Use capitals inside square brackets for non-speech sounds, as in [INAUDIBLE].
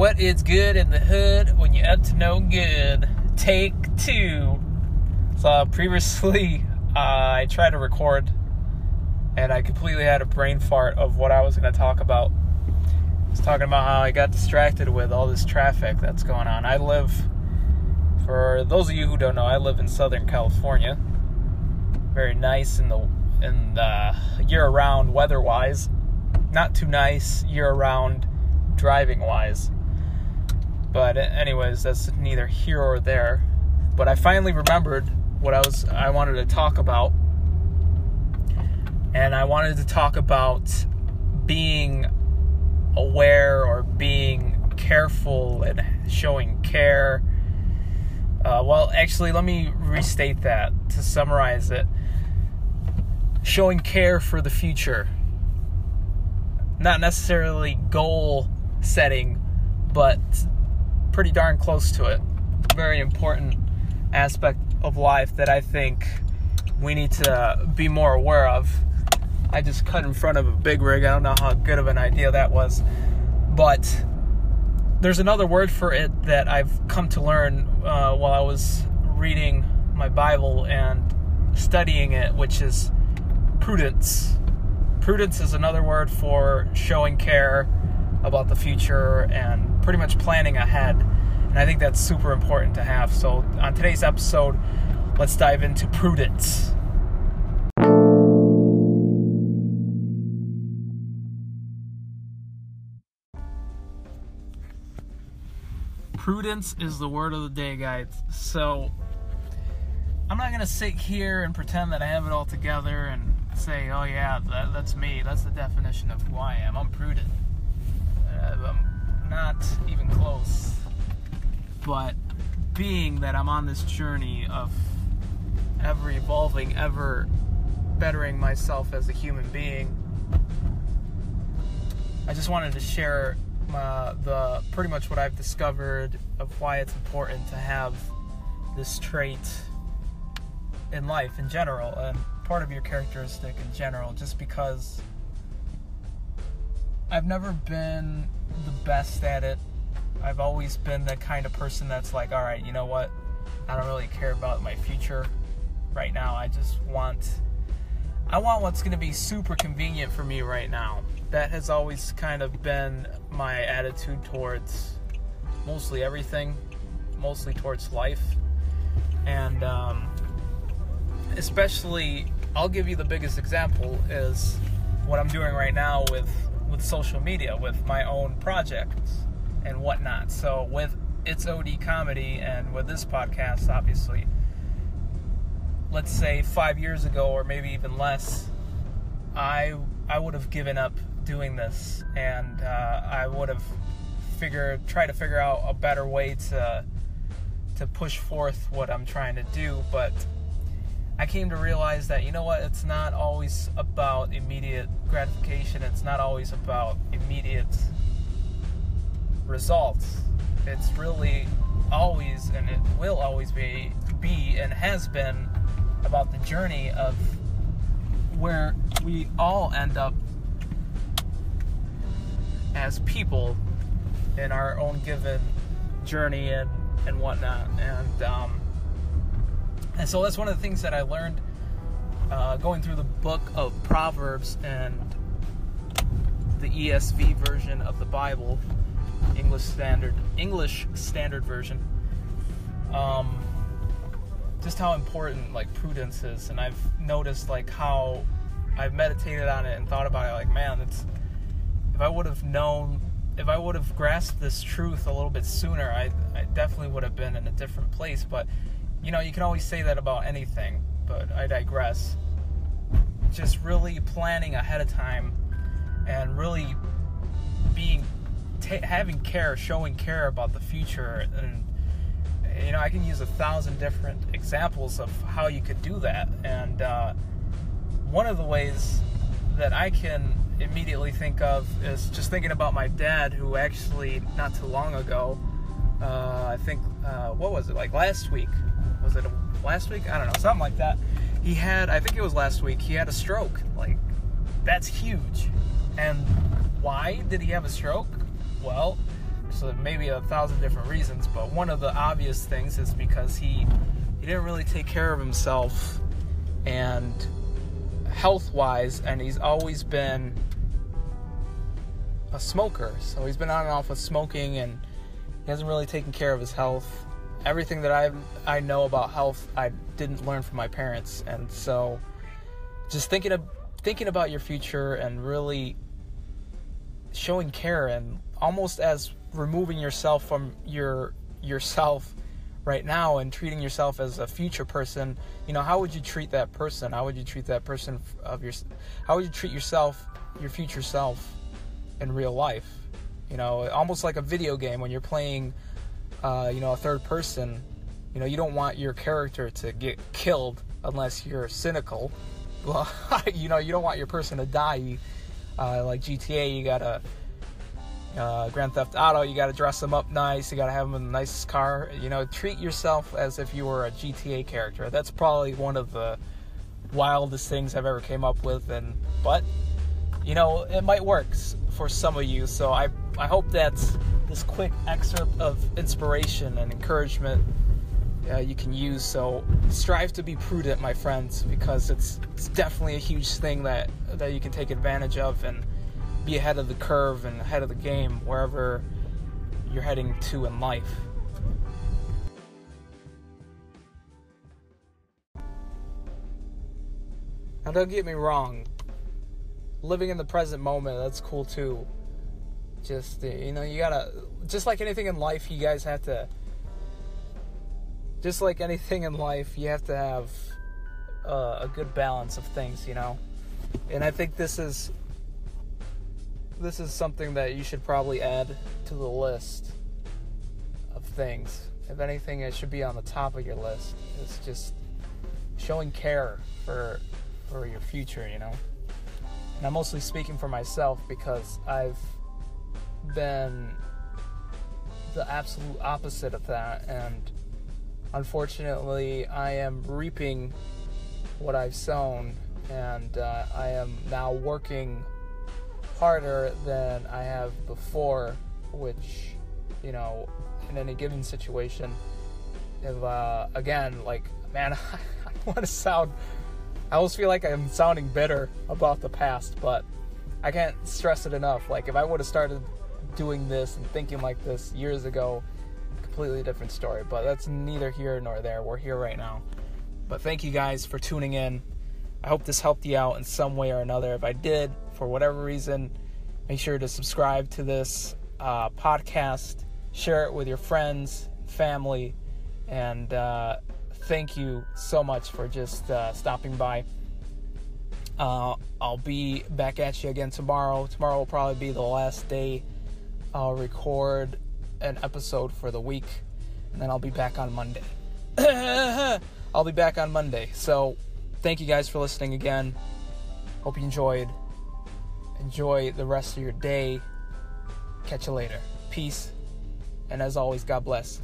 What is good in the hood when you're up to no good? Take two. So previously, uh, [LAUGHS] I tried to record, and I completely had a brain fart of what I was going to talk about. I was talking about how I got distracted with all this traffic that's going on. I live, for those of you who don't know, I live in Southern California. Very nice in the in the year-round weather-wise. Not too nice year-round driving-wise. But anyways, that's neither here or there. But I finally remembered what I was I wanted to talk about. And I wanted to talk about being aware or being careful and showing care. Uh, well, actually, let me restate that to summarize it. Showing care for the future. Not necessarily goal setting, but pretty darn close to it. Very important aspect of life that I think we need to be more aware of. I just cut in front of a big rig. I don't know how good of an idea that was. But there's another word for it that I've come to learn uh, while I was reading my Bible and studying it, which is prudence. Prudence is another word for showing care about the future and pretty much planning ahead. And I think that's super important to have. So, on today's episode, let's dive into prudence. Prudence is the word of the day, guys. So, I'm not going to sit here and pretend that I have it all together and say, oh, yeah, that, that's me. That's the definition of who I am. I'm prudent. Uh, I'm not even close. But being that I'm on this journey of ever evolving, ever bettering myself as a human being, I just wanted to share uh, the pretty much what I've discovered of why it's important to have this trait in life in general and part of your characteristic in general just because I've never been the best at it. I've always been the kind of person that's like, all right, you know what? I don't really care about my future right now. I just want I want what's going to be super convenient for me right now. That has always kind of been my attitude towards mostly everything, mostly towards life. And um, especially, I'll give you the biggest example is what I'm doing right now with with social media, with my own projects and whatnot. So with it's OD comedy and with this podcast, obviously, let's say five years ago or maybe even less, I I would have given up doing this and uh, I would have figured try to figure out a better way to to push forth what I'm trying to do, but I came to realize that you know what, it's not always about immediate gratification. It's not always about immediate results. It's really always and it will always be be and has been about the journey of where we all end up as people in our own given journey and and whatnot and um, and so that's one of the things that I learned uh, going through the book of Proverbs and the ESV version of the Bible, English Standard English Standard Version. Um, just how important like prudence is, and I've noticed like how I've meditated on it and thought about it. Like, man, it's if I would have known, if I would have grasped this truth a little bit sooner, I I definitely would have been in a different place. But you know, you can always say that about anything. But I digress. Just really planning ahead of time and really being t- having care, showing care about the future and you know, I can use a thousand different examples of how you could do that. And uh, one of the ways that I can immediately think of is just thinking about my dad, who actually not too long ago, uh, I think, uh, what was it, like last week? Was it last week? I don't know, something like that. He had, I think it was last week, he had a stroke. Like, that's huge. And why did he have a stroke? Well, so maybe a thousand different reasons, but one of the obvious things is because he he didn't really take care of himself and health wise, and he's always been a smoker. So he's been on and off with smoking, and he hasn't really taken care of his health. Everything that I I know about health, I didn't learn from my parents, and so just thinking of thinking about your future and really showing care and almost as removing yourself from your yourself right now and treating yourself as a future person you know how would you treat that person? How would you treat that person of your how would you treat yourself your future self in real life? You know almost like a video game when you're playing uh, you know a third person you know you don't want your character to get killed unless you're cynical [LAUGHS] well you know you don't want your person to die uh, like gta you gotta uh, Grand Theft Auto, you got to dress them up nice. You got to have them in a nice car. You know, treat yourself as if you were a GTA character. That's probably one of the wildest things I've ever came up with. And but you know, it might work for some of you. So I I hope that's this quick excerpt of inspiration and encouragement uh, you can use. So strive to be prudent, my friends, because it's it's definitely a huge thing that that you can take advantage of and be ahead of the curve and ahead of the game wherever you're heading to in life. Now, don't get me wrong, living in the present moment, that's cool too. Just, you know, you gotta, just like anything in life, you guys have to, just like anything in life, you have to have uh, a good balance of things, you know? And I think this is this is something that you should probably add to the list of things. If anything, it should be on the top of your list. It's just showing care for for your future, you know. And I'm mostly speaking for myself because I've been the absolute opposite of that and unfortunately I am reaping what I've sown and uh, I am now working harder than I have before, which, you know, in any given situation, if, uh, again, like, man, [LAUGHS] I want to sound, I almost feel like I'm sounding bitter about the past, but I can't stress it enough. Like, if I would have started doing this and thinking like this years ago, completely different story, but that's neither here nor there. We're here right now. But thank you guys for tuning in. I hope this helped you out in some way or another. If I did, for whatever reason, make sure to subscribe to this uh, podcast, share it with your friends, family, and uh, thank you so much for just uh, stopping by. Uh, I'll be back at you again tomorrow. Tomorrow will probably be the last day I'll record an episode for the week, and then I'll be back on Monday. [COUGHS] I'll be back on Monday. So, thank you guys for listening again. Hope you enjoyed. Enjoy the rest of your day. Catch you later. Peace. And as always, God bless.